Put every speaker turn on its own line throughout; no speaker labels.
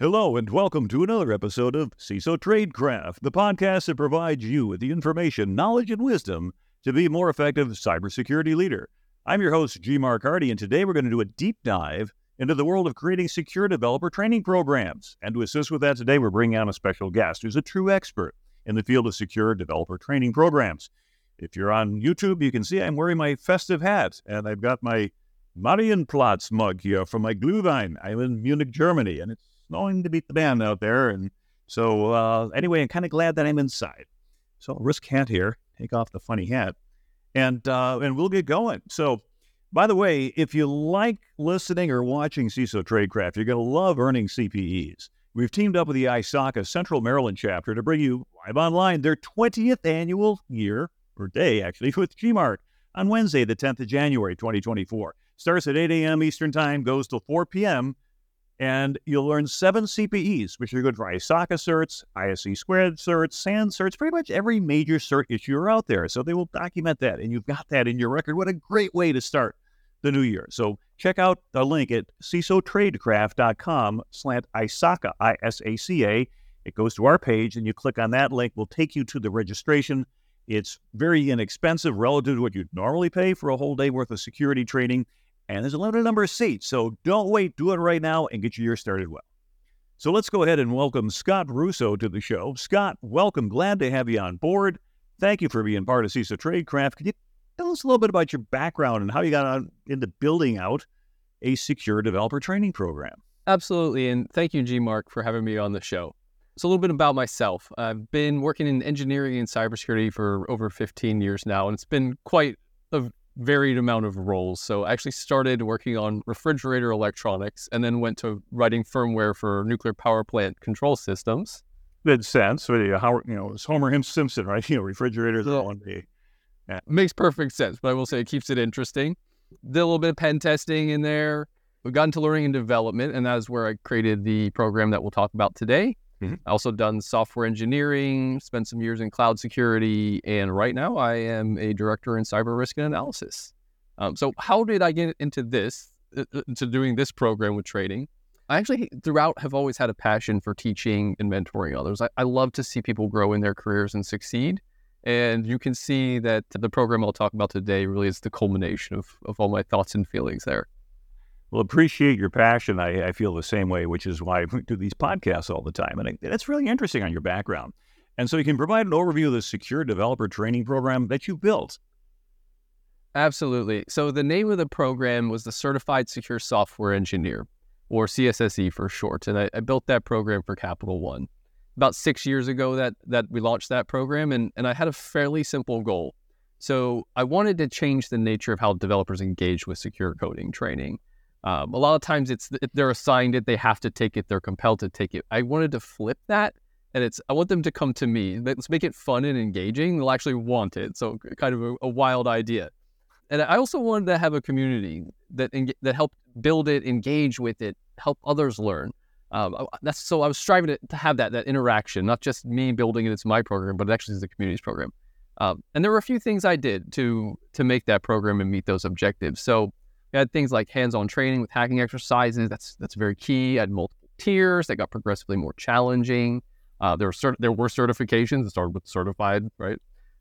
Hello, and welcome to another episode of CISO Tradecraft, the podcast that provides you with the information, knowledge, and wisdom to be a more effective cybersecurity leader. I'm your host, G. Mark Hardy, and today we're going to do a deep dive into the world of creating secure developer training programs. And to assist with that today, we're bringing on a special guest who's a true expert in the field of secure developer training programs. If you're on YouTube, you can see I'm wearing my festive hat, and I've got my Marienplatz mug here from my Glühwein. I'm in Munich, Germany, and it's snowing to beat the band out there. And so, uh, anyway, I'm kind of glad that I'm inside. So I'll risk hat here, take off the funny hat, and uh, and we'll get going. So, by the way, if you like listening or watching CISO Tradecraft, you're going to love earning CPEs. We've teamed up with the ISACA Central Maryland chapter to bring you live online their 20th annual year or day, actually, with G Mark on Wednesday, the 10th of January, 2024. Starts at 8 a.m. Eastern Time, goes till 4 p.m and you'll learn seven CPEs, which are good for ISACA certs, ISC squared certs, SANS certs, pretty much every major cert issuer out there. So they will document that, and you've got that in your record. What a great way to start the new year. So check out the link at CISOTradecraft.com slash ISACA, I-S-A-C-A. It goes to our page, and you click on that link. We'll take you to the registration. It's very inexpensive relative to what you'd normally pay for a whole day worth of security training and there's a limited number of seats. So don't wait, do it right now and get your year started well. So let's go ahead and welcome Scott Russo to the show. Scott, welcome. Glad to have you on board. Thank you for being part of CISO Tradecraft. Could you tell us a little bit about your background and how you got on into building out a secure developer training program?
Absolutely. And thank you, G Mark, for having me on the show. So, a little bit about myself. I've been working in engineering and cybersecurity for over 15 years now, and it's been quite a varied amount of roles. So I actually started working on refrigerator electronics and then went to writing firmware for nuclear power plant control systems.
Made sense. So, you know, how, you know, it's Homer Simpson, right? You know, refrigerators
so,
one day.
Yeah. Makes perfect sense, but I will say it keeps it interesting. Did a little bit of pen testing in there. We've gotten to learning and development, and that is where I created the program that we'll talk about today. Mm-hmm. I also done software engineering, spent some years in cloud security, and right now I am a director in cyber risk and analysis. Um, so, how did I get into this, uh, uh, into doing this program with trading? I actually, throughout, have always had a passion for teaching and mentoring others. I, I love to see people grow in their careers and succeed. And you can see that the program I'll talk about today really is the culmination of, of all my thoughts and feelings there.
Well, appreciate your passion. I, I, feel the same way, which is why I do these podcasts all the time. And that's really interesting on your background. And so you can provide an overview of the secure developer training program that you built.
Absolutely. So the name of the program was the Certified Secure Software Engineer, or CSSE for short. And I, I built that program for Capital One. About six years ago that that we launched that program, and, and I had a fairly simple goal. So I wanted to change the nature of how developers engage with secure coding training. Um, a lot of times it's they're assigned it, they have to take it, they're compelled to take it. I wanted to flip that, and it's I want them to come to me. Let's make it fun and engaging. They'll actually want it. So kind of a, a wild idea. And I also wanted to have a community that that helped build it, engage with it, help others learn. Um, that's so I was striving to, to, have that that interaction, not just me building it. It's my program, but it actually is the community's program. Um, and there were a few things I did to to make that program and meet those objectives. So we had things like hands-on training with hacking exercises. That's that's very key. I had multiple tiers that got progressively more challenging. Uh, there were cert- there were certifications that started with certified, right?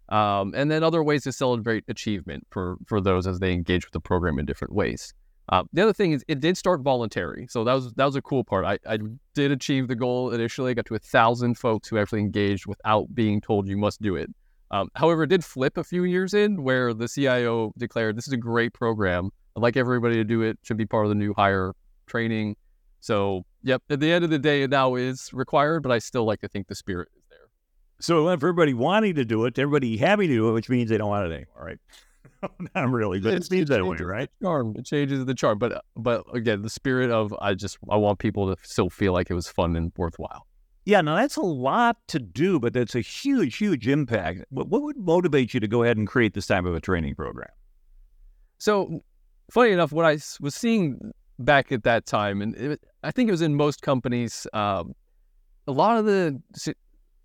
Um, and then other ways to celebrate achievement for for those as they engage with the program in different ways. Uh, the other thing is it did start voluntary, so that was that was a cool part. I, I did achieve the goal initially. I got to a thousand folks who actually engaged without being told you must do it. Um, however, it did flip a few years in where the CIO declared this is a great program. I'd like everybody to do it. Should be part of the new hire training. So, yep. At the end of the day, it now is required, but I still like to think the spirit is there.
So, if everybody wanting to do it, everybody having to do it, which means they don't want it anymore, right? Not really, but it, it seems that way, right?
charm. It changes the charm, but but again, the spirit of I just I want people to still feel like it was fun and worthwhile.
Yeah, now that's a lot to do, but that's a huge, huge impact. What, what would motivate you to go ahead and create this type of a training program?
So funny enough, what I was seeing back at that time, and it, I think it was in most companies, um, a lot of the se-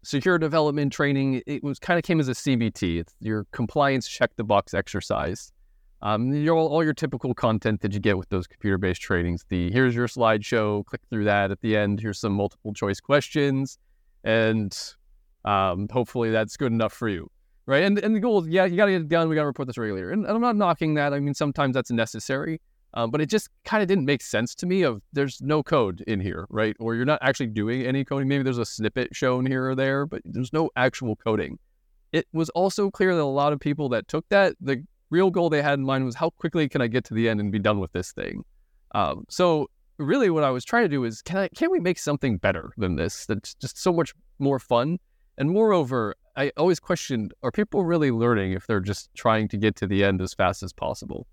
secure development training, it was kind of came as a CBT. It's your compliance check the box exercise. Um, your, all your typical content that you get with those computer-based trainings. The here's your slideshow. Click through that at the end. Here's some multiple choice questions, and um, hopefully that's good enough for you, right? And and the goal is yeah, you got to get it done. We got to report this regularly. And, and I'm not knocking that. I mean, sometimes that's necessary. Um, but it just kind of didn't make sense to me of there's no code in here, right? Or you're not actually doing any coding. Maybe there's a snippet shown here or there, but there's no actual coding. It was also clear that a lot of people that took that, the real goal they had in mind was how quickly can I get to the end and be done with this thing? Um, so really what I was trying to do is can I can we make something better than this that's just so much more fun? And moreover, I always questioned, are people really learning if they're just trying to get to the end as fast as possible?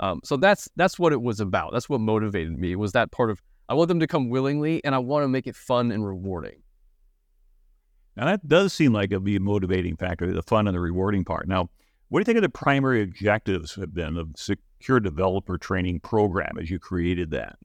Um, so that's that's what it was about. That's what motivated me. Was that part of I want them to come willingly, and I want to make it fun and rewarding.
Now that does seem like a be a motivating factor, the fun and the rewarding part. Now, what do you think of the primary objectives have been of secure developer training program as you created that?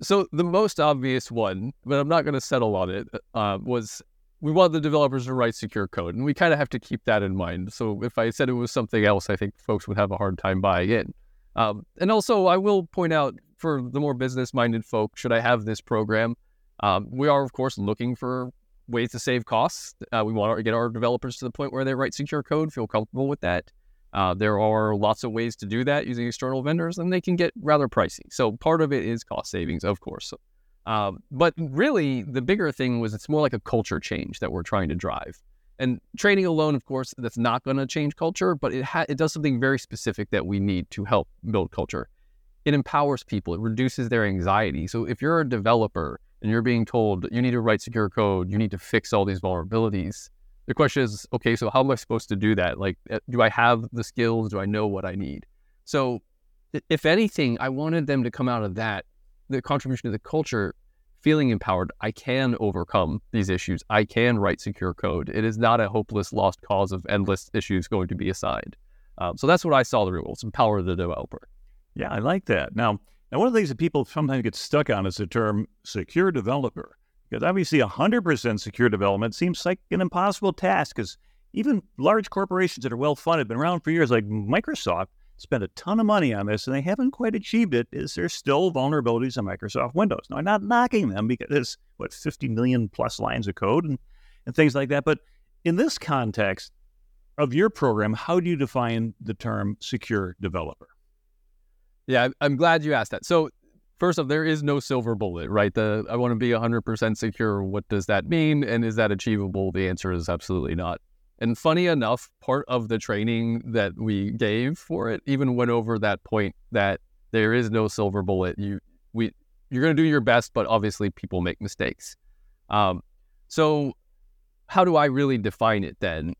So the most obvious one, but I'm not going to settle on it, uh, was we want the developers to write secure code, and we kind of have to keep that in mind. So if I said it was something else, I think folks would have a hard time buying in. Um, and also, I will point out for the more business-minded folk, should I have this program, um, we are of course looking for ways to save costs. Uh, we want to get our developers to the point where they write secure code, feel comfortable with that. Uh, there are lots of ways to do that using external vendors, and they can get rather pricey. So part of it is cost savings, of course. Um, but really, the bigger thing was it's more like a culture change that we're trying to drive. And training alone, of course, that's not going to change culture, but it ha- it does something very specific that we need to help build culture. It empowers people. It reduces their anxiety. So if you're a developer and you're being told you need to write secure code, you need to fix all these vulnerabilities, the question is, okay, so how am I supposed to do that? Like, eh, do I have the skills? Do I know what I need? So, if anything, I wanted them to come out of that the contribution to the culture, feeling empowered, I can overcome these issues. I can write secure code. It is not a hopeless lost cause of endless issues going to be assigned. Um, so that's what I saw the rules empower the developer.
Yeah, I like that. Now, now one of the things that people sometimes get stuck on is the term secure developer, because obviously 100% secure development seems like an impossible task. Because even large corporations that are well funded, been around for years, like Microsoft, spent a ton of money on this and they haven't quite achieved it is there's still vulnerabilities in Microsoft Windows. Now, I'm not knocking them because it's, what, 50 million plus lines of code and, and things like that. But in this context of your program, how do you define the term secure developer?
Yeah, I'm glad you asked that. So, first off, there is no silver bullet, right? The I want to be 100% secure. What does that mean? And is that achievable? The answer is absolutely not. And funny enough, part of the training that we gave for it even went over that point that there is no silver bullet. You we you're going to do your best, but obviously people make mistakes. Um, so how do I really define it then?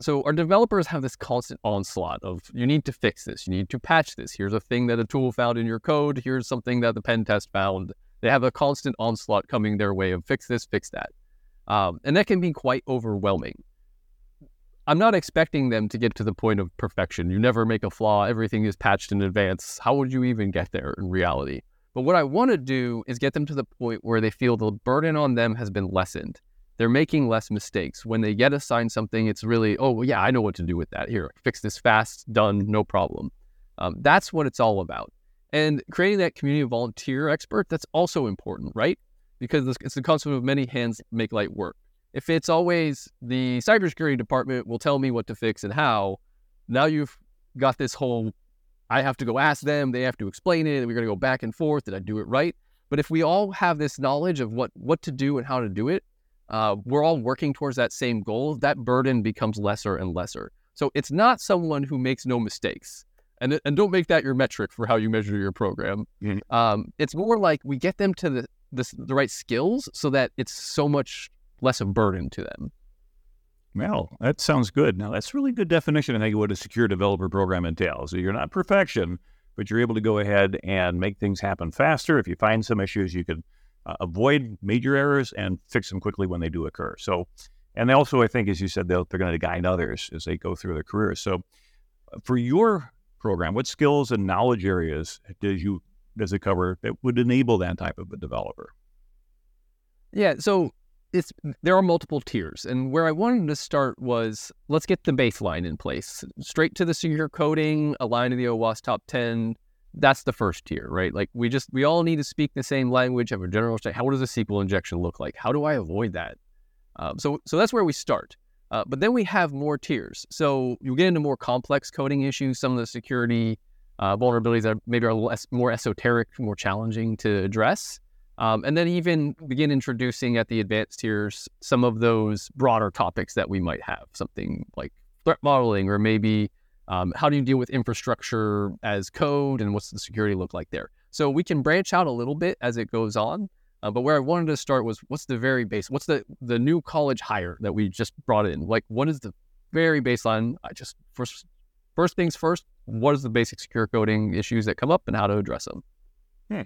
So our developers have this constant onslaught of you need to fix this, you need to patch this. Here's a thing that a tool found in your code. Here's something that the pen test found. They have a constant onslaught coming their way of fix this, fix that, um, and that can be quite overwhelming. I'm not expecting them to get to the point of perfection. You never make a flaw, everything is patched in advance. How would you even get there in reality? But what I want to do is get them to the point where they feel the burden on them has been lessened. They're making less mistakes. When they get assigned something, it's really, oh, yeah, I know what to do with that. Here, fix this fast, done, no problem. Um, that's what it's all about. And creating that community of volunteer expert, that's also important, right? Because it's the concept of many hands make light work. If it's always the cybersecurity department will tell me what to fix and how, now you've got this whole I have to go ask them, they have to explain it, and we're going to go back and forth. Did I do it right? But if we all have this knowledge of what what to do and how to do it, uh, we're all working towards that same goal. That burden becomes lesser and lesser. So it's not someone who makes no mistakes, and and don't make that your metric for how you measure your program. Mm-hmm. Um, it's more like we get them to the, the the right skills so that it's so much less of a burden to them.
Well, that sounds good. Now, that's really good definition, I think, of what a secure developer program entails. So you're not perfection, but you're able to go ahead and make things happen faster. If you find some issues, you can uh, avoid major errors and fix them quickly when they do occur. So, and they also, I think, as you said, they're going to guide others as they go through their careers. So, uh, for your program, what skills and knowledge areas does you does it cover that would enable that type of a developer?
Yeah, so it's there are multiple tiers, and where I wanted to start was let's get the baseline in place, straight to the secure coding, align to the OWASP top ten. That's the first tier, right? Like we just we all need to speak the same language, have a general. State. How does a SQL injection look like? How do I avoid that? Um, so so that's where we start. Uh, but then we have more tiers. So you get into more complex coding issues. Some of the security uh, vulnerabilities that maybe are less more esoteric, more challenging to address. Um, and then even begin introducing at the advanced tiers some of those broader topics that we might have, something like threat modeling, or maybe um, how do you deal with infrastructure as code and what's the security look like there. So we can branch out a little bit as it goes on. Uh, but where I wanted to start was what's the very base? What's the the new college hire that we just brought in? Like, what is the very baseline? I just first first things first. What is the basic secure coding issues that come up and how to address them?
Hmm.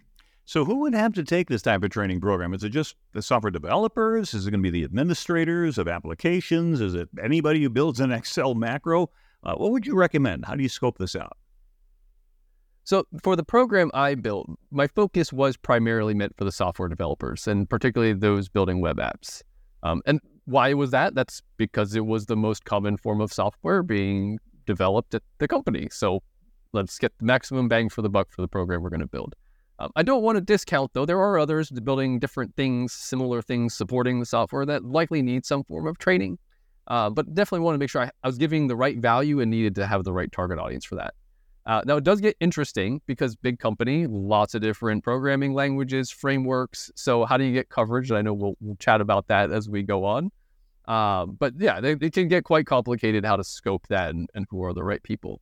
So, who would have to take this type of training program? Is it just the software developers? Is it going to be the administrators of applications? Is it anybody who builds an Excel macro? Uh, what would you recommend? How do you scope this out?
So, for the program I built, my focus was primarily meant for the software developers and particularly those building web apps. Um, and why was that? That's because it was the most common form of software being developed at the company. So, let's get the maximum bang for the buck for the program we're going to build. Um, I don't want to discount, though, there are others building different things, similar things, supporting the software that likely need some form of training. Uh, but definitely want to make sure I, I, was giving the right value and needed to have the right target audience for that. Uh, now, it does get interesting because big company, lots of different programming languages, frameworks. So, how do you get coverage? I know we'll, we'll chat about that as we go on. Uh, but yeah, they, they, can get quite complicated how to scope that and, and who are the right people.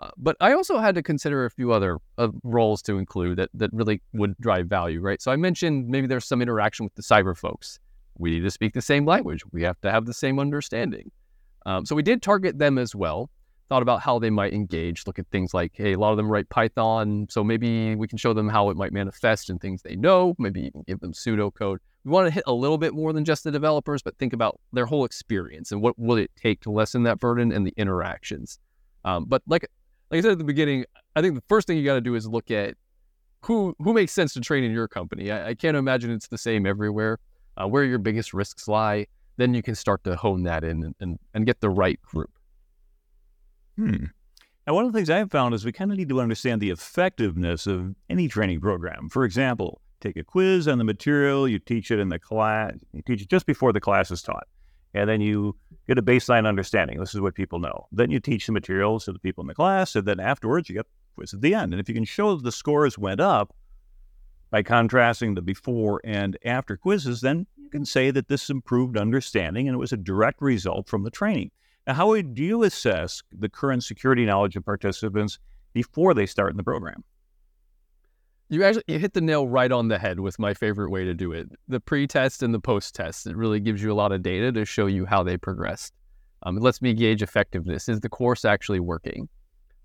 Uh, but I also had to consider a few other uh, roles to include that, that really would drive value, right? So I mentioned maybe there's some interaction with the cyber folks. We need to speak the same language. We have to have the same understanding. Um, so we did target them as well. Thought about how they might engage. Look at things like, hey, a lot of them write Python, so maybe we can show them how it might manifest in things they know. Maybe even give them pseudocode. We want to hit a little bit more than just the developers, but think about their whole experience and what will it take to lessen that burden and the interactions. Um, but like like I said at the beginning, I think the first thing you got to do is look at who who makes sense to train in your company. I, I can't imagine it's the same everywhere. Uh, where your biggest risks lie, then you can start to hone that in and, and, and get the right group.
Hmm. Now, one of the things I've found is we kind of need to understand the effectiveness of any training program. For example, take a quiz on the material, you teach it in the class, you teach it just before the class is taught and then you get a baseline understanding. This is what people know. Then you teach the materials to the people in the class, and then afterwards you get quiz at the end. And if you can show that the scores went up by contrasting the before and after quizzes, then you can say that this improved understanding and it was a direct result from the training. Now, how would you assess the current security knowledge of participants before they start in the program?
You actually you hit the nail right on the head with my favorite way to do it. The pre-test and the post-test. It really gives you a lot of data to show you how they progressed. Um, it lets me gauge effectiveness. Is the course actually working?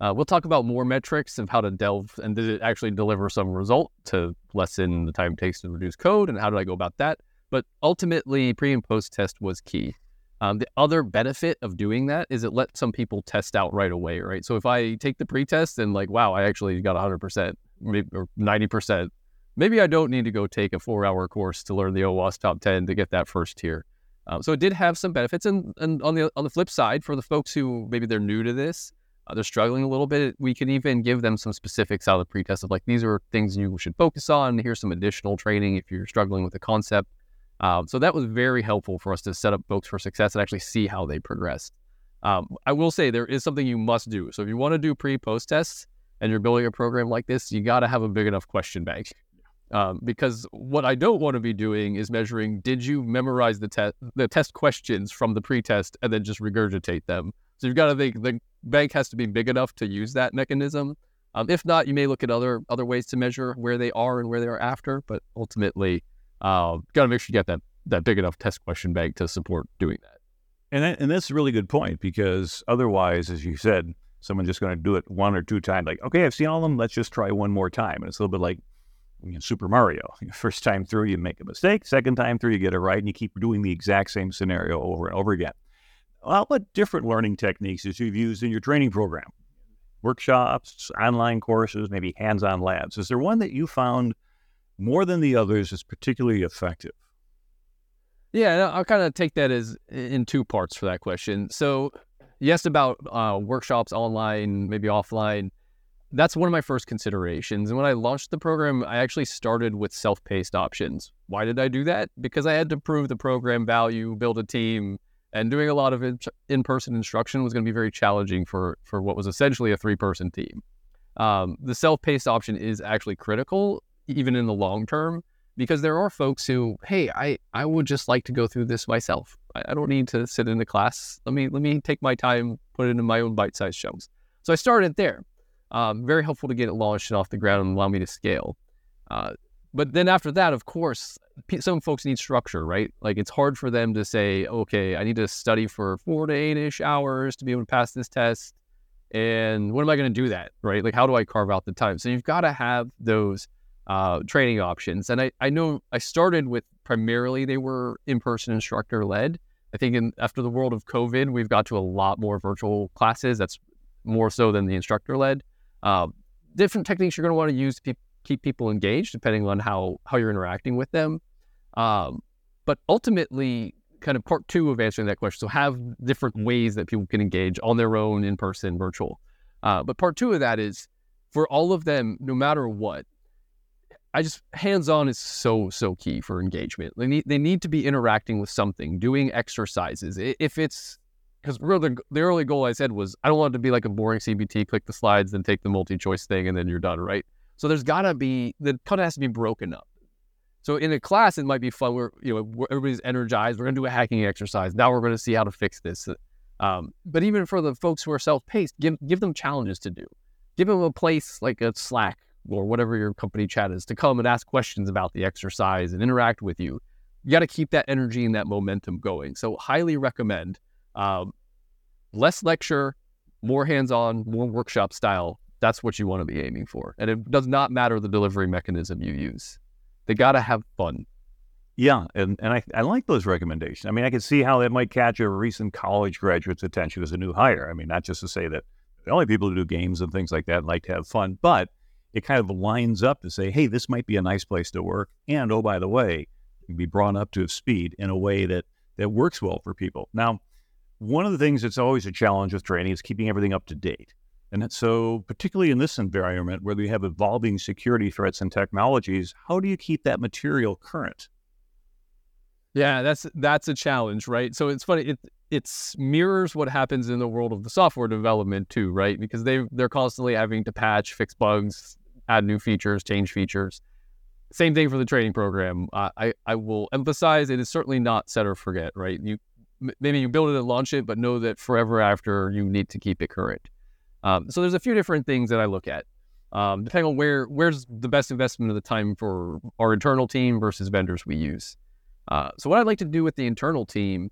Uh, we'll talk about more metrics of how to delve and did it actually deliver some result to lessen the time it takes to reduce code and how did I go about that? But ultimately, pre and post test was key. Um, the other benefit of doing that is it lets some people test out right away, right? So if I take the pre-test and like, wow, I actually got 100%, maybe, 90%, maybe I don't need to go take a four-hour course to learn the OWASP top 10 to get that first tier. Um, so it did have some benefits, and, and on the on the flip side, for the folks who maybe they're new to this, uh, they're struggling a little bit, we can even give them some specifics out of the pretest of like these are things you should focus on. Here's some additional training if you're struggling with the concept. Um, so that was very helpful for us to set up folks for success and actually see how they progressed. Um, I will say there is something you must do. So if you want to do pre post tests and you're building a program like this, you got to have a big enough question bank. Um, because what I don't want to be doing is measuring did you memorize the test the test questions from the pre-test and then just regurgitate them. So you've got to think the bank has to be big enough to use that mechanism. Um, if not, you may look at other other ways to measure where they are and where they are after. But ultimately, uh, got to make sure you get that that big enough test question bank to support doing that.
And that, and that's a really good point because otherwise, as you said, someone's just going to do it one or two times. Like, okay, I've seen all of them. Let's just try one more time. And it's a little bit like you know, Super Mario. First time through, you make a mistake. Second time through, you get it right, and you keep doing the exact same scenario over and over again. Well, what different learning techniques that you've used in your training program? Workshops, online courses, maybe hands-on labs. Is there one that you found more than the others is particularly effective?
Yeah, I'll kind of take that as in two parts for that question. So, yes, about uh, workshops online, maybe offline. That's one of my first considerations. And when I launched the program, I actually started with self paced options. Why did I do that? Because I had to prove the program value, build a team, and doing a lot of in person instruction was going to be very challenging for, for what was essentially a three person team. Um, the self paced option is actually critical, even in the long term, because there are folks who, hey, I, I would just like to go through this myself. I, I don't need to sit in a class. Let me let me take my time, put it into my own bite sized chunks. So I started there. Um, very helpful to get it launched and off the ground and allow me to scale. Uh, but then after that, of course, some folks need structure, right? Like it's hard for them to say, okay, I need to study for four to eight ish hours to be able to pass this test. And what am I going to do that, right? Like, how do I carve out the time? So you've got to have those uh, training options. And I, I know I started with primarily they were in person instructor led. I think in, after the world of COVID, we've got to a lot more virtual classes. That's more so than the instructor led. Uh, different techniques you're going to want to use to pe- keep people engaged, depending on how how you're interacting with them. Um, but ultimately, kind of part two of answering that question. So have different ways that people can engage on their own, in person, virtual. Uh, but part two of that is for all of them, no matter what. I just hands on is so so key for engagement. They need they need to be interacting with something, doing exercises. If it's because really the early goal I said was I don't want it to be like a boring CBT, click the slides, then take the multi choice thing, and then you're done, right? So there's got to be the cut has to be broken up. So in a class, it might be fun where you know everybody's energized. We're to do a hacking exercise. Now we're to see how to fix this. Um, but even for the folks who are self-paced, give give them challenges to do. Give them a place like a Slack or whatever your company chat is to come and ask questions about the exercise and interact with you. You got to keep that energy and that momentum going. So highly recommend um, less lecture, more hands-on, more workshop style. That's what you want to be aiming for, and it does not matter the delivery mechanism you use. They got to have fun.
Yeah, and, and I, I like those recommendations. I mean, I can see how that might catch a recent college graduate's attention as a new hire. I mean, not just to say that the only people who do games and things like that like to have fun, but it kind of lines up to say, hey, this might be a nice place to work. And oh, by the way, be brought up to speed in a way that, that works well for people. Now, one of the things that's always a challenge with training is keeping everything up to date. And so, particularly in this environment where we have evolving security threats and technologies, how do you keep that material current?
Yeah, that's that's a challenge, right? So it's funny. It it's mirrors what happens in the world of the software development too, right? Because they they're constantly having to patch, fix bugs, add new features, change features. Same thing for the training program. Uh, I I will emphasize it is certainly not set or forget, right? You maybe you build it and launch it, but know that forever after you need to keep it current. Um, so there's a few different things that I look at, um, depending on where where's the best investment of the time for our internal team versus vendors we use. Uh, so what I'd like to do with the internal team,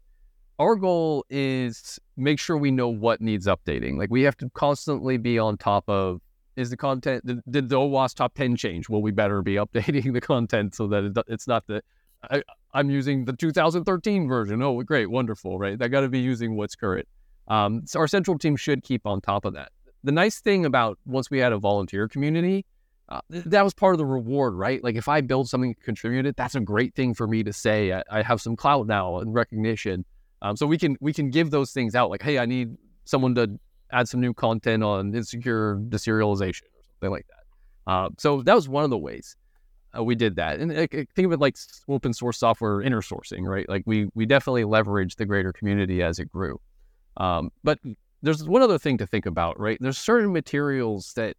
our goal is make sure we know what needs updating. Like we have to constantly be on top of is the content did, the OWASP top 10 change? Well, we better be updating the content so that it, it's not the I, I'm using the 2013 version. Oh, great, wonderful, right? I got to be using what's current. Um, so our central team should keep on top of that the nice thing about once we had a volunteer community, uh, that was part of the reward, right? Like if I build something contribute it that's a great thing for me to say. I, I have some clout now and recognition, um, so we can we can give those things out. Like, hey, I need someone to add some new content on insecure deserialization or something like that. Uh, so that was one of the ways uh, we did that. And uh, think of it like open source software inner sourcing, right? Like we we definitely leveraged the greater community as it grew. Um, but there's one other thing to think about, right? There's certain materials that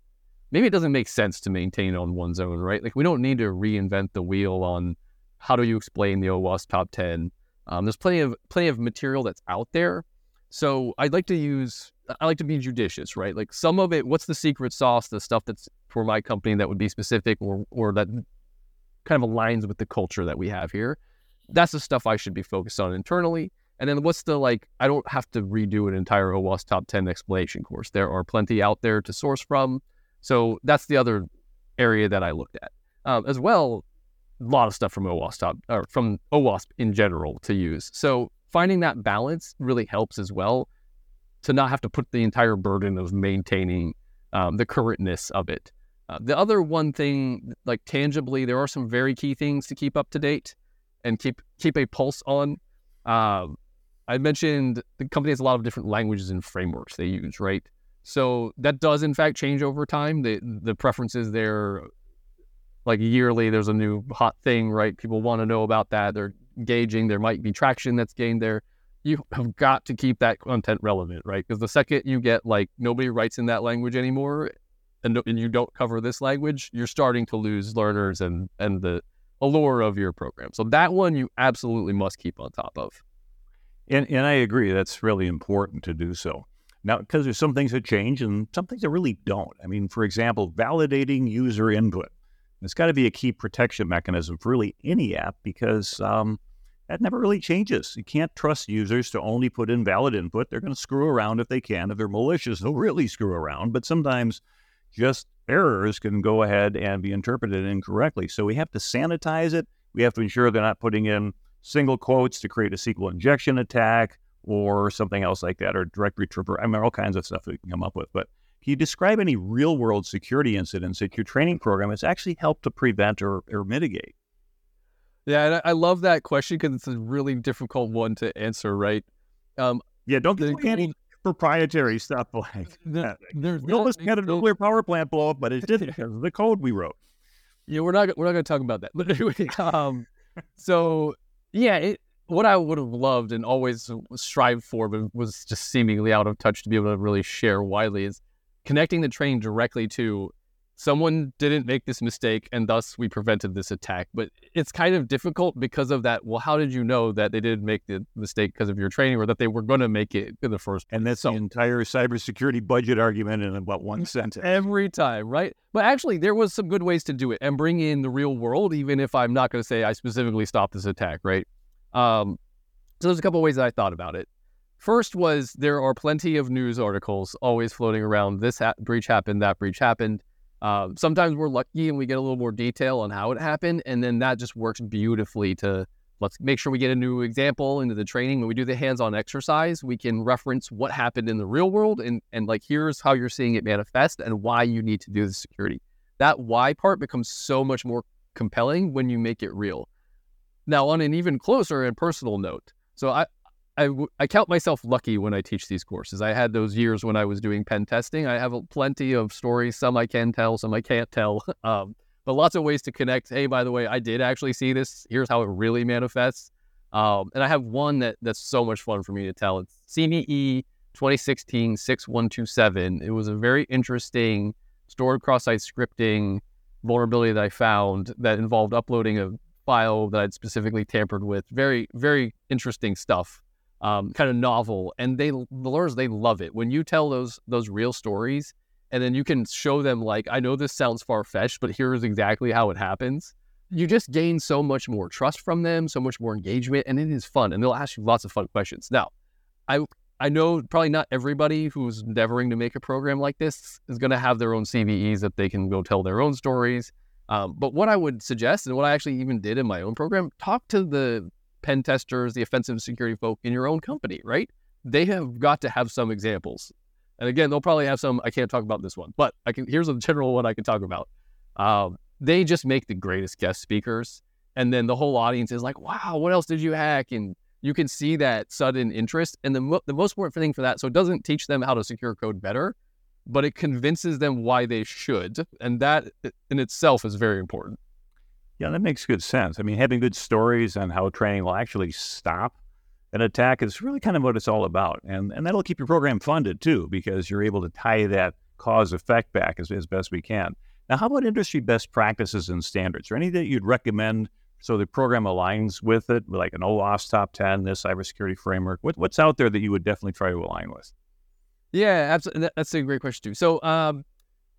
maybe it doesn't make sense to maintain on one's own, right? Like we don't need to reinvent the wheel on how do you explain the OWASP top 10. Um, there's plenty of plenty of material that's out there. So I'd like to use I like to be judicious, right? Like some of it, what's the secret sauce, the stuff that's for my company that would be specific or or that kind of aligns with the culture that we have here. That's the stuff I should be focused on internally. And then what's the like, I don't have to redo an entire OWASP top 10 explanation course. There are plenty out there to source from. So that's the other area that I looked at. Um, as well, a lot of stuff from OWASP top, or from OWASP in general to use. So finding that balance really helps as well to not have to put the entire burden of maintaining um, the currentness of it. Uh, the other one thing, like tangibly, there are some very key things to keep up to date. and keep keep a pulse on. Um, I mentioned the company has a lot of different languages and frameworks they use, right? So that does in fact change over time. The the preferences there, like yearly, there's a new hot thing, right? People want to know about that. They're gauging. There might be traction that's gained there. You have got to keep that content relevant, right? Because the second you get like nobody writes in that language anymore, and, and you don't cover this language, you're starting to lose learners and and the allure of your program. So that one you absolutely must keep on top of.
And and I agree that's really important to do so. Now, because there's some things that change and some things that really don't. I mean, for example, validating user input. It's got to be a key protection mechanism for really any app because um, that never really changes. You can't trust users to only put in valid input. They're going to screw around if they can. If they're malicious, they'll really screw around. But sometimes just errors can go ahead and be interpreted incorrectly. So we have to sanitize it. We have to ensure they're not putting in single quotes to create a SQL injection attack or something else like that, or directory traversal. I mean, all kinds of stuff we can come up with. But can you describe any real world security incidents that your training program has actually helped to prevent or, or mitigate?
Yeah, I love that question because it's a really difficult one to answer, right?
Um, yeah, don't get any proprietary stuff like that. we almost had a nuclear power plant blow up, but it didn't because of the code we wrote.
Yeah, we're not we're not going to talk about that. But anyway, um, so yeah, it, what I would have loved and always strived for, but was just seemingly out of touch to be able to really share widely, is connecting the train directly to someone didn't make this mistake and thus we prevented this attack. But it's kind of difficult because of that. Well, how did you know that they didn't make the mistake because of your training or that they were going to make it in the first
And that's so, the entire cybersecurity budget argument in about one sentence.
Every time, right? But actually, there was some good ways to do it and bring in the real world, even if I'm not going to say I specifically stopped this attack, right? Um, so there's a couple ways that I thought about it. First was there are plenty of news articles always floating around. This ha- breach happened, that breach happened uh, sometimes we're lucky and we get a little more detail on how it happened, and then that just works beautifully to let's make sure we get a new example into the training. When we do the hands-on exercise, we can reference what happened in the real world and and like here's how you're seeing it manifest and why you need to do the security. That why part becomes so much more compelling when you make it real. Now, on an even closer and personal note, so I, I, I count myself lucky when I teach these courses. I had those years when I was doing pen testing. I have plenty of stories. Some I can tell, some I can't tell. Um, but lots of ways to connect. Hey, by the way, I did actually see this. Here's how it really manifests. Um, and I have one that that's so much fun for me to tell. It's CVE 2016 6127. It was a very interesting stored cross-site scripting vulnerability that I found that involved uploading a file that I'd specifically tampered with. Very, very interesting stuff um, kind of novel, and they the learners they love it when you tell those those real stories, and then you can show them like I know this sounds far fetched, but here's exactly how it happens. You just gain so much more trust from them, so much more engagement, and it is fun. And they'll ask you lots of fun questions. Now, I I know probably not everybody who's endeavoring to make a program like this is going to have their own CVEs that they can go tell their own stories. Um, but what I would suggest, and what I actually even did in my own program, talk to the pen testers, the offensive security folk in your own company, right? They have got to have some examples. And again, they'll probably have some. I can't talk about this one, but I can. Here's a general one I can talk about. Um, they just make the greatest guest speakers, and then the whole audience is like, "Wow, what else did you hack?" And you can see that sudden interest. And the mo- the most important thing for that, so it doesn't teach them how to secure code better, but it convinces them why they should, and that in itself is very important.
Yeah, that makes good sense. I mean, having good stories on how training will actually stop an attack is really kind of what it's all about. And, and that'll keep your program funded too, because you're able to tie that cause effect back as, as best we can. Now, how about industry best practices and standards? Or any that you'd recommend so the program aligns with it, like an OWASP top 10, NIST cybersecurity framework? What, what's out there that you would definitely try to align with?
Yeah, absolutely. That's a great question too. So, um,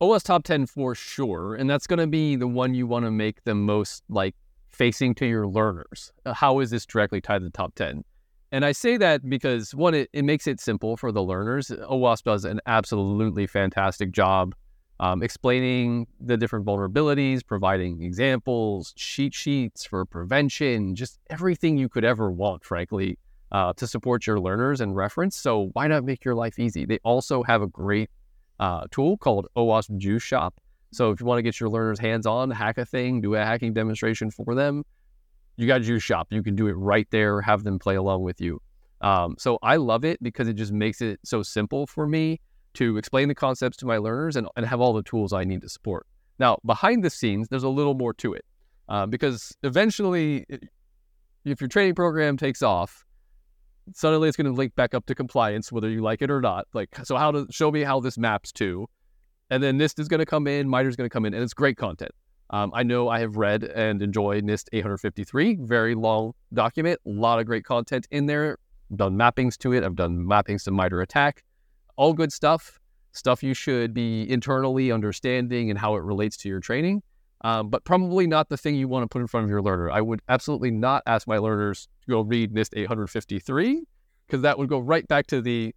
OWASP top 10 for sure. And that's going to be the one you want to make the most like facing to your learners. Uh, how is this directly tied to the top 10? And I say that because one, it, it makes it simple for the learners. OWASP does an absolutely fantastic job um, explaining the different vulnerabilities, providing examples, cheat sheets for prevention, just everything you could ever want, frankly, uh, to support your learners and reference. So why not make your life easy? They also have a great uh, tool called OWASP Juice Shop. So if you want to get your learners hands on, hack a thing, do a hacking demonstration for them, you got Juice Shop. You can do it right there, have them play along with you. Um, so I love it because it just makes it so simple for me to explain the concepts to my learners and, and have all the tools I need to support. Now, behind the scenes, there's a little more to it uh, because eventually, if your training program takes off, suddenly it's going to link back up to compliance, whether you like it or not. Like, so how to show me how this maps to, and then NIST is going to come in, MITRE is going to come in, and it's great content. Um, I know I have read and enjoyed NIST 853, very long document, a lot of great content in there. I've done mappings to it. I've done mappings to MITRE ATT&CK, all good stuff, stuff you should be internally understanding and how it relates to your training. Um, but probably not the thing you want to put in front of your learner. I would absolutely not ask my learners go read NIST 853 because that would go right back to the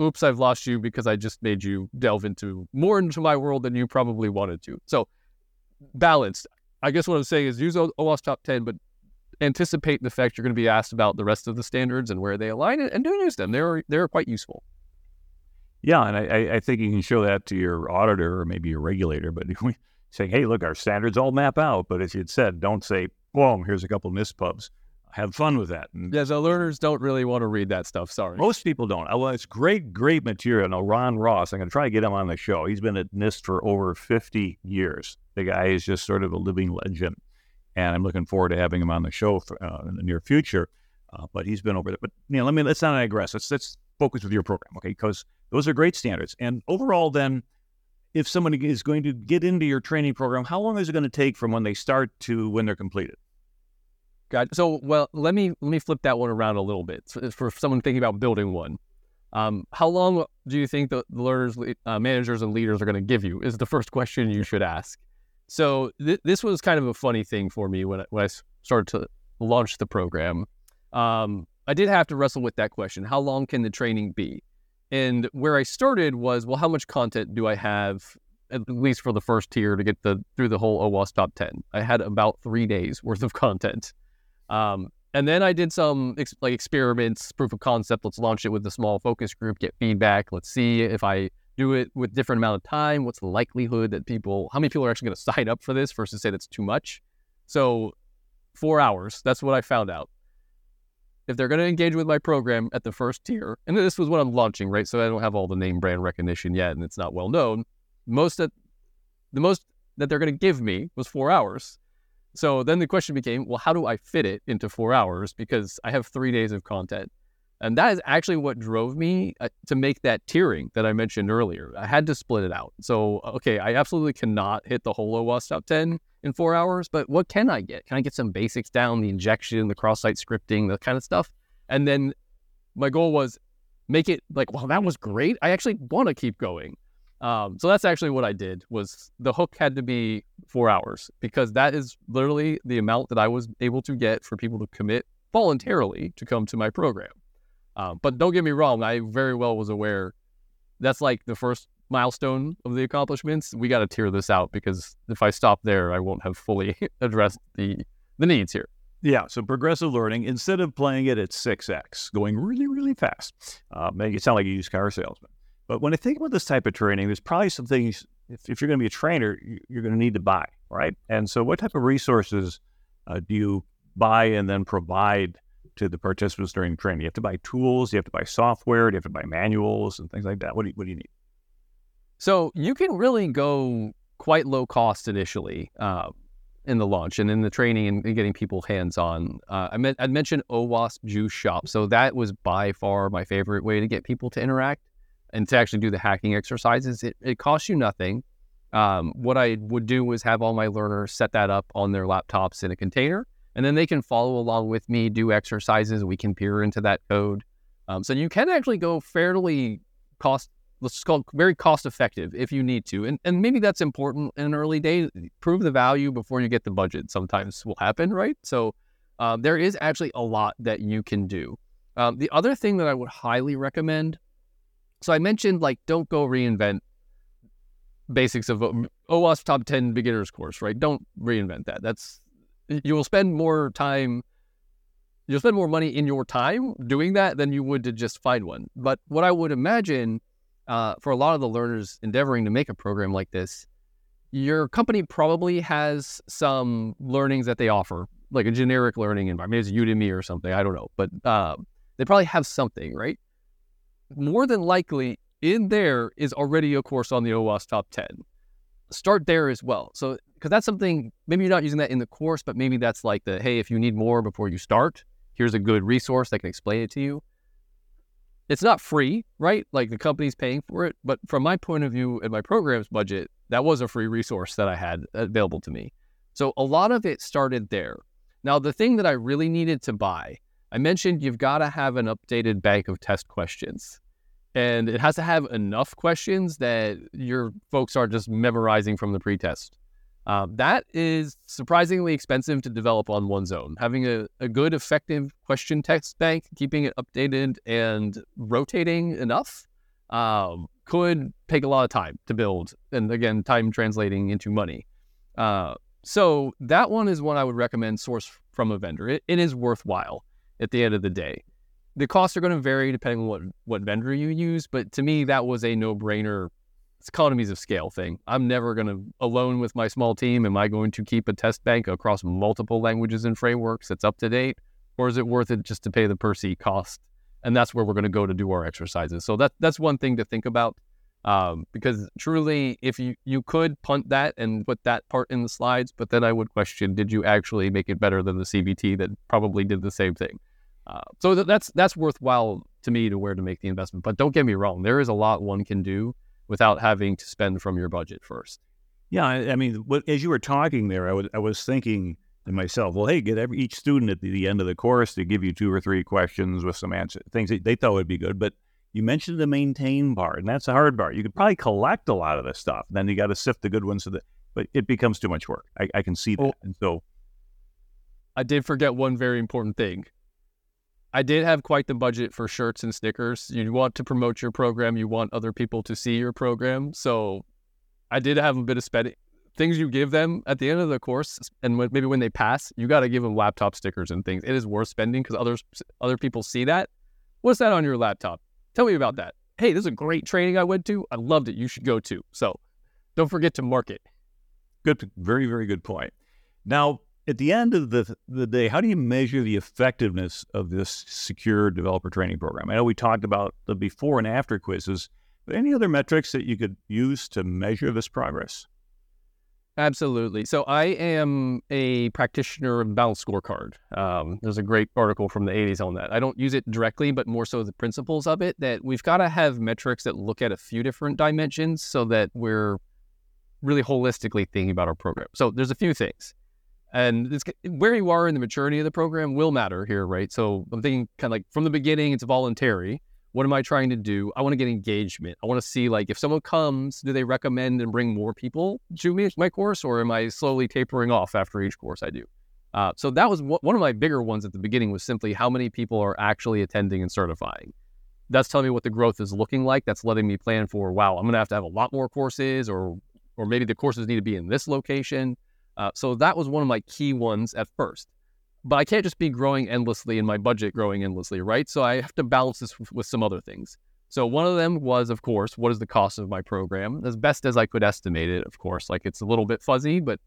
oops, I've lost you because I just made you delve into more into my world than you probably wanted to. So balanced. I guess what I'm saying is use OWASP top 10, but anticipate the fact you're going to be asked about the rest of the standards and where they align and do use them. They're they're quite useful.
Yeah, and I, I think you can show that to your auditor or maybe your regulator, but saying, hey, look, our standards all map out. But as you'd said, don't say, boom, here's a couple NIST pubs have fun with that.
Yeah, the learners don't really want to read that stuff. Sorry.
Most people don't. Well, it's great, great material. Now, Ron Ross, I'm going to try to get him on the show. He's been at NIST for over 50 years. The guy is just sort of a living legend. And I'm looking forward to having him on the show for, uh, in the near future. Uh, but he's been over there. But, you know, let me, let's not digress. Let's, let's focus with your program, okay? Because those are great standards. And overall, then, if somebody is going to get into your training program, how long is it going to take from when they start to when they're completed?
God. So, well, let me let me flip that one around a little bit for, for someone thinking about building one. Um, how long do you think the, learners, uh, managers, and leaders are going to give you? Is the first question you should ask. So th- this was kind of a funny thing for me when I, when I started to launch the program. Um, I did have to wrestle with that question: How long can the training be? And where I started was, well, how much content do I have at least for the first tier to get the through the whole OWASP top 10. I had about three days worth of content. Um, and then I did some ex- like experiments, proof of concept. Let's launch it with a small focus group, get feedback. Let's see if I do it with different amount of time. What's the likelihood that people, how many people are actually going to sign up for this versus say that's too much? So, four hours. That's what I found out. If they're going to engage with my program at the first tier, and this was what I'm launching, right? So I don't have all the name brand recognition yet, and it's not well known. Most that the most that they're going to give me was four hours. So then the question became, well, how do I fit it into four hours? Because I have three days of content. And that is actually what drove me uh, to make that tiering that I mentioned earlier. I had to split it out. So, okay, I absolutely cannot hit the whole OWASP top 10 in four hours, but what can I get? Can I get some basics down, the injection, the cross site scripting, the kind of stuff? And then my goal was make it like, well, that was great. I actually want to keep going. Um, so that's actually what I did was the hook had to be four hours because that is literally the amount that I was able to get for people to commit voluntarily to come to my program. Um, but don't get me wrong, I very well was aware that's like the first milestone of the accomplishments. We got to tier this out because if I stop there, I won't have fully addressed the the needs here.
Yeah, so progressive learning, instead of playing it at 6x, going really, really fast, uh, make it sound like a used car salesman. But when I think about this type of training, there's probably some things, if, if you're going to be a trainer, you're going to need to buy, right? And so, what type of resources uh, do you buy and then provide to the participants during training? You have to buy tools, you have to buy software, you have to buy manuals and things like that. What do you, what do you need?
So, you can really go quite low cost initially. Uh, in the launch and in the training and, getting people hands on. Uh, I, I mentioned OWASP Juice Shop. So that was by far my favorite way to get people to interact and to actually do the hacking exercises, it, it costs you nothing. Um, what I would do was have all my learners set that up on their laptops in a container, and then they can follow along with me, do exercises. We can peer into that code. Um, so you can actually go fairly cost, let's call it very cost effective if you need to. And, and maybe that's important in early days. Prove the value before you get the budget sometimes will happen, right? So uh, there is actually a lot that you can do. Um, the other thing that I would highly recommend so I mentioned like don't go reinvent basics of OWASP top 10 beginners course, right? Don't reinvent that. That's you will spend more time you'll spend more money in your time doing that than you would to just find one. But what I would imagine uh, for a lot of the learners endeavoring to make a program like this, your company probably has some learnings that they offer like a generic learning environment. Maybe it's Udemy or something. I don't know, but uh, they probably have something, right? More than likely, in there is already a course on the OWASP top 10. Start there as well. So, because that's something, maybe you're not using that in the course, but maybe that's like the, hey, if you need more before you start, here's a good resource that can explain it to you. It's not free, right? Like the company's paying for it. But from my point of view and my program's budget, that was a free resource that I had available to me. So a lot of it started there. Now, the thing that I really needed to buy, I mentioned you've got to have an updated bank of test questions. And it has to have enough questions that your folks are just memorizing from the pretest. Uh, that is surprisingly expensive to develop on one's own. Having a, a good, effective question text bank, keeping it updated and rotating enough um, could take a lot of time to build. And again, time translating into money. Uh, so that one is one I would recommend source from a vendor. It, it is worthwhile at the end of the day. The costs are going to vary depending on what, what vendor you use, but to me, that was a no brainer. It's economies of scale thing. I'm never going to, alone with my small team, am I going to keep a test bank across multiple languages and frameworks that's up to date? Or is it worth it just to pay the per seat cost? And that's where we're going to go to do our exercises. So that, that's one thing to think about. Um, because truly, if you, you could punt that and put that part in the slides, but then I would question, did you actually make it better than the CBT that probably did the same thing? Uh, so th- that's that's worthwhile to me to where to make the investment. But don't get me wrong, there is a lot one can do without having to spend from your budget first.
Yeah, I, I mean, what, as you were talking there, I was I was thinking to myself, well, hey, get every, each student at the, the, end of the course to give you two or three questions with some answer things they thought would be good, but you mentioned the maintain part, and that's the hard part. You could probably collect a lot of this stuff. Then you got to sift the good ones, so that, but it becomes too much work. I, I can see that, well, and so
I did forget one very important thing. I did have quite the budget for shirts and stickers. You want to promote your program, you want other people to see your program, so I did have a bit of spending. Things you give them at the end of the course, and when, maybe when they pass, you got to give them laptop stickers and things. It is worth spending because others other people see that. What's that on your laptop? Tell me about that. Hey, this is a great training I went to. I loved it. You should go too. So don't forget to market.
Good, very, very good point. Now, at the end of the, the day, how do you measure the effectiveness of this secure developer training program? I know we talked about the before and after quizzes, but any other metrics that you could use to measure this progress?
Absolutely. So I am a practitioner of balanced scorecard. Um, there's a great article from the 80s on that. I don't use it directly, but more so the principles of it. That we've got to have metrics that look at a few different dimensions so that we're really holistically thinking about our program. So there's a few things, and where you are in the maturity of the program will matter here, right? So I'm thinking kind of like from the beginning, it's voluntary. What am I trying to do? I want to get engagement. I want to see like if someone comes, do they recommend and bring more people to me my course, or am I slowly tapering off after each course I do? Uh, so that was one of my bigger ones at the beginning was simply how many people are actually attending and certifying. That's telling me what the growth is looking like. That's letting me plan for wow, I'm going to have to have a lot more courses, or or maybe the courses need to be in this location. Uh, so that was one of my key ones at first but I can't just be growing endlessly and my budget growing endlessly, right? So I have to balance this with, with some other things. So one of them was, of course, what is the cost of my program? As best as I could estimate it, of course. Like it's a little bit fuzzy, but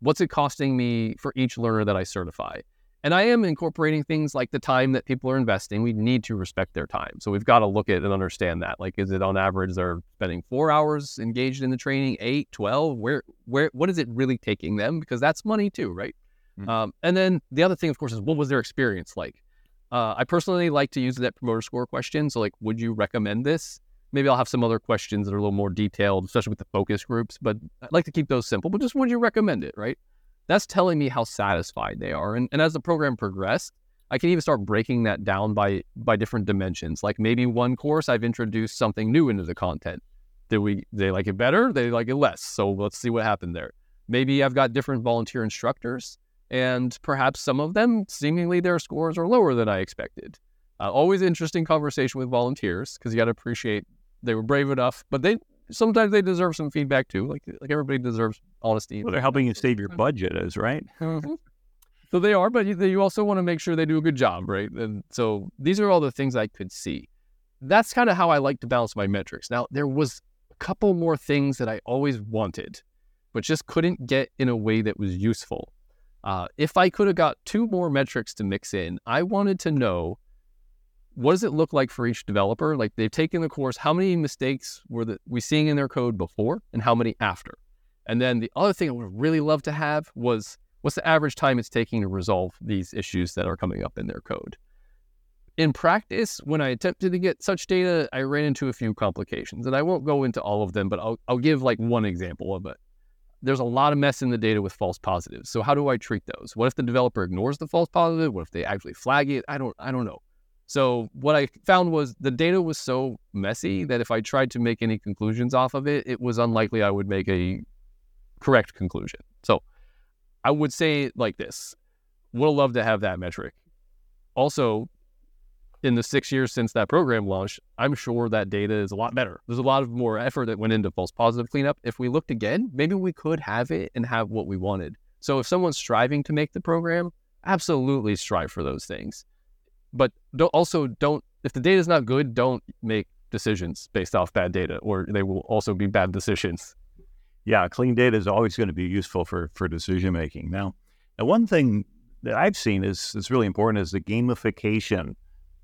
what's it costing me for each learner that I certify? And I am incorporating things like the time that people are investing. We need to respect their time. So we've got to look at and understand that. Like, is it on average they're spending four hours engaged in the training, eight, 12? Where, where, what is it really taking them? Because that's money too, right? Mm-hmm. Um, and then the other thing, of course, is what was their experience like? Uh, I personally like to use that Promoter Score question. So, like, would you recommend this? Maybe I'll have some other questions that are a little more detailed, especially with the focus groups. But I'd like to keep those simple. But just would you recommend it, right? That's telling me how satisfied they are. And, and as the program progressed, I can even start breaking that down by by different dimensions. Like maybe one course I've introduced something new into the content. Did we they like it better? They like it less. So let's see what happened there. Maybe I've got different volunteer instructors and perhaps some of them seemingly their scores are lower than I expected. Uh, always interesting conversation with volunteers because you got to appreciate they were brave enough, but they sometimes they deserve some feedback too. Like like everybody deserves honesty.
Well, they're helping you save your budget, is right.
Mm-hmm. So they are, but you, you also want to make sure they do a good job, right? And so these are all the things I could see. That's kind of how I like to balance my metrics. Now there was a couple more things that I always wanted, but just couldn't get in a way that was useful. Uh, if I could have got two more metrics to mix in, I wanted to know what does it look like for each developer? Like they've taken the course, how many mistakes were the, we seeing in their code before and how many after? And then the other thing I would really love to have was what's the average time it's taking to resolve these issues that are coming up in their code? In practice, when I attempted to get such data, I ran into a few complications. And I won't go into all of them, but I'll, I'll give like one example of it. There's a lot of mess in the data with false positives. So how do I treat those? What if the developer ignores the false positive? What if they actually flag it? I don't I don't know. So what I found was the data was so messy that if I tried to make any conclusions off of it, it was unlikely I would make a correct conclusion. So I would say like this: would love to have that metric. Also, in the six years since that program launched, I'm sure that data is a lot better. There's a lot of more effort that went into false positive cleanup. If we looked again, maybe we could have it and have what we wanted. So if someone's striving to make the program, absolutely strive for those things. But don't, also don't, if the data is not good, don't make decisions based off bad data, or they will also be bad decisions.
Yeah, clean data is always going to be useful for for decision making. Now, now one thing that I've seen is is really important is the gamification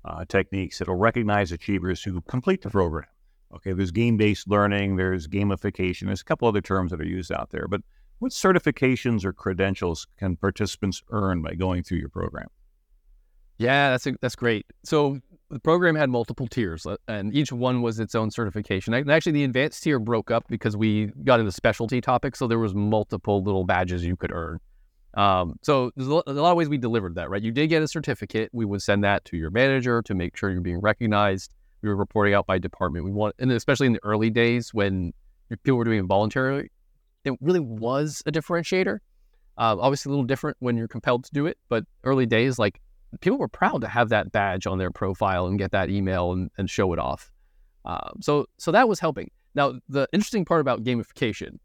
uh, techniques that'll recognize achievers who complete the program. Okay, there's game based learning, there's gamification, there's a couple other terms that are used out there. But what certifications or credentials can participants earn by going through your program?
Yeah, that's a, that's great. So the program had multiple tiers, uh, and each one was its own certification. And actually, the advanced tier broke up because we got into specialty topics, so there was multiple little badges you could earn. Um, so there's a lot of ways we delivered that, right? You did get a certificate. We would send that to your manager to make sure you're being recognized. We were reporting out by department. We want, and especially in the early days when people were doing it voluntarily, it really was a differentiator. Uh, obviously, a little different when you're compelled to do it, but early days, like people were proud to have that badge on their profile and get that email and, and show it off. Um, so, so that was helping. Now, the interesting part about gamification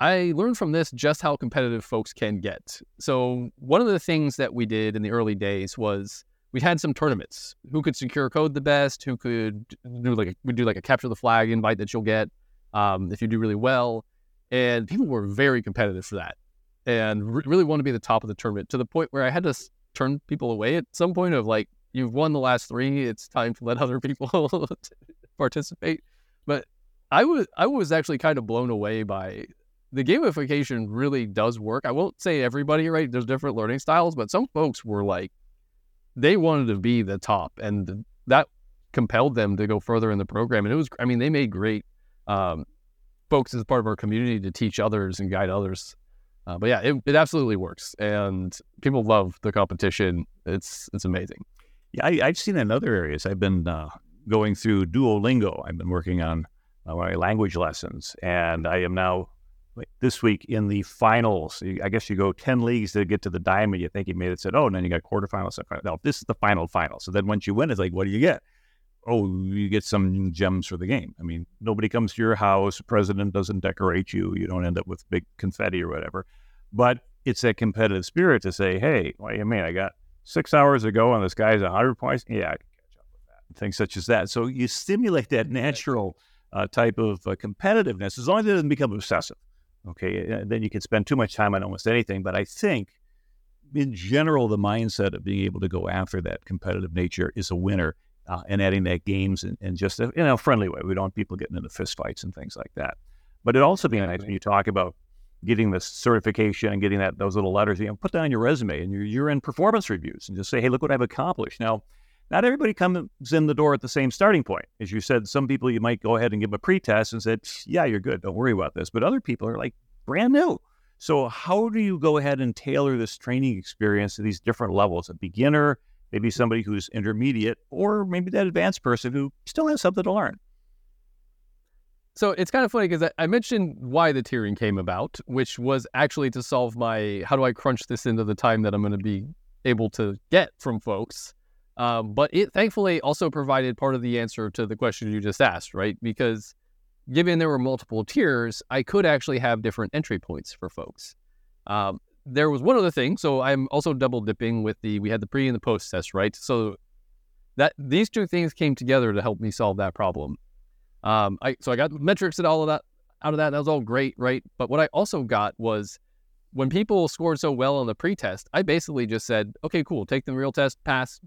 I learned from this just how competitive folks can get. So, one of the things that we did in the early days was we had some tournaments. Who could secure code the best? Who could do like a, we do like a capture the flag invite that you'll get um, if you do really well. And people were very competitive for that, and re- really want to be the top of the tournament to the point where I had to turn people away at some point of like, you've won the last three. It's time to let other people participate. But I was I was actually kind of blown away by the gamification really does work. I won't say everybody, right? There's different learning styles, but some folks were like, they wanted to be the top, and that compelled them to go further in the program. And it was, I mean, they made great um, folks as part of our community to teach others and guide others. Uh, but yeah, it, it absolutely works, and people love the competition. It's it's amazing.
Yeah, I, have seen in other areas. I've been uh, going through Duolingo. I've been working on uh, my language lessons, and I am now this week in the finals. I guess you go 10 leagues to get to the diamond. You think you made it, said, oh, and then you got quarterfinals. No, this is the final final. So then once you win, it's like, what do you get? Oh, you get some gems for the game. I mean, nobody comes to your house. The president doesn't decorate you. You don't end up with big confetti or whatever. But it's that competitive spirit to say, hey, do you mean? I got six hours ago and this guy's 100 points. Yeah, I can catch up with that. Things such as that. So you stimulate that natural uh, type of uh, competitiveness as long as it doesn't become obsessive. Okay, uh, then you can spend too much time on almost anything. But I think, in general, the mindset of being able to go after that competitive nature is a winner, uh, and adding that games in, in just a you know friendly way. We don't want people getting into fistfights and things like that. But it also be nice when you talk about getting the certification and getting that those little letters. You know, put that on your resume and your year-end performance reviews, and just say, "Hey, look what I've accomplished." Now, not everybody comes in the door at the same starting point. As you said, some people you might go ahead and give them a pretest and said, yeah, you're good. Don't worry about this. But other people are like brand new. So how do you go ahead and tailor this training experience to these different levels? A beginner, maybe somebody who's intermediate, or maybe that advanced person who still has something to learn.
So it's kind of funny because I mentioned why the tiering came about, which was actually to solve my how do I crunch this into the time that I'm going to be able to get from folks. Um, but it thankfully also provided part of the answer to the question you just asked, right? Because given there were multiple tiers, I could actually have different entry points for folks. Um, there was one other thing. So I'm also double dipping with the, we had the pre and the post test, right? So that these two things came together to help me solve that problem. Um, I, so I got metrics and all of that out of that. That was all great, right? But what I also got was when people scored so well on the pretest, I basically just said, okay, cool, take the real test, pass.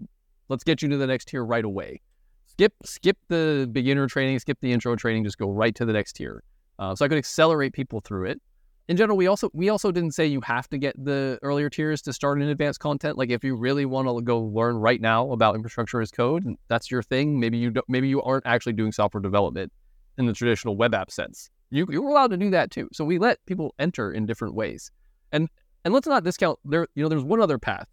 Let's get you to the next tier right away. Skip skip the beginner training, skip the intro training, just go right to the next tier. Uh, so I could accelerate people through it. In general, we also we also didn't say you have to get the earlier tiers to start in advanced content. Like if you really want to go learn right now about infrastructure as code, and that's your thing. Maybe you don't, maybe you aren't actually doing software development in the traditional web app sense. You you're allowed to do that too. So we let people enter in different ways. And and let's not discount there. You know, there's one other path.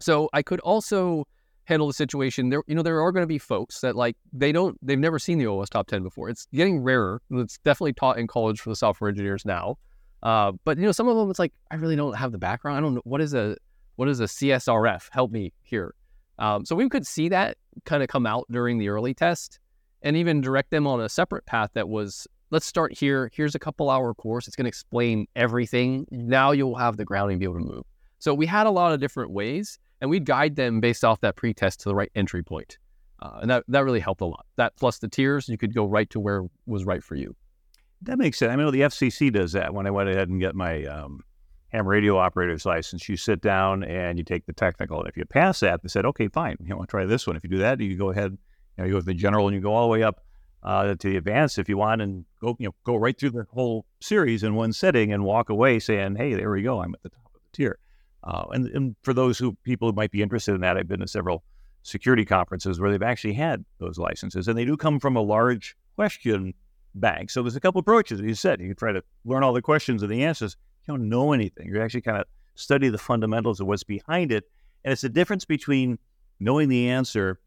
So I could also handle the situation. There, you know, there are going to be folks that like they don't, they've never seen the OWASP top ten before. It's getting rarer. It's definitely taught in college for the software engineers now. Uh, but you know, some of them, it's like I really don't have the background. I don't know what is a what is a CSRF. Help me here. Um, so we could see that kind of come out during the early test, and even direct them on a separate path that was let's start here. Here's a couple hour course. It's going to explain everything. Now you'll have the grounding to be able to move. So we had a lot of different ways, and we'd guide them based off that pre-test to the right entry point. Uh, and that, that really helped a lot. That plus the tiers, you could go right to where was right for you.
That makes sense. I know the FCC does that. When I went ahead and get my um, ham radio operator's license, you sit down and you take the technical. And if you pass that, they said, okay, fine. You want to try this one. If you do that, you go ahead, you, know, you go to the general and you go all the way up uh, to the advanced if you want, and go you know go right through the whole series in one sitting and walk away saying, "Hey, there we go, I'm at the top of the tier." Uh, and, and for those who people who might be interested in that, I've been to several security conferences where they've actually had those licenses, and they do come from a large question bank. So there's a couple approaches. You said you can try to learn all the questions and the answers. You don't know anything. You actually kind of study the fundamentals of what's behind it, and it's the difference between knowing the answer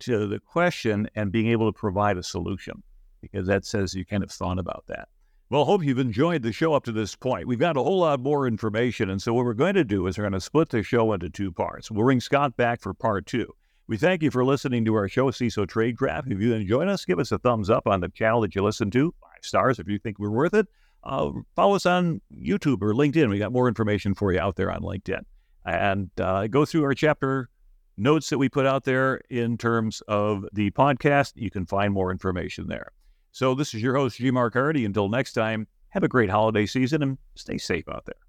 to the question and being able to provide a solution because that says you kind of thought about that. Well, hope you've enjoyed the show up to this point. We've got a whole lot more information. And so, what we're going to do is we're going to split the show into two parts. We'll bring Scott back for part two. We thank you for listening to our show, CISO Tradecraft. If you enjoyed us, give us a thumbs up on the channel that you listen to, five stars if you think we're worth it. Uh, follow us on YouTube or LinkedIn. We got more information for you out there on LinkedIn. And uh, go through our chapter notes that we put out there in terms of the podcast. You can find more information there. So, this is your host, G. Mark Hardy. Until next time, have a great holiday season and stay safe out there.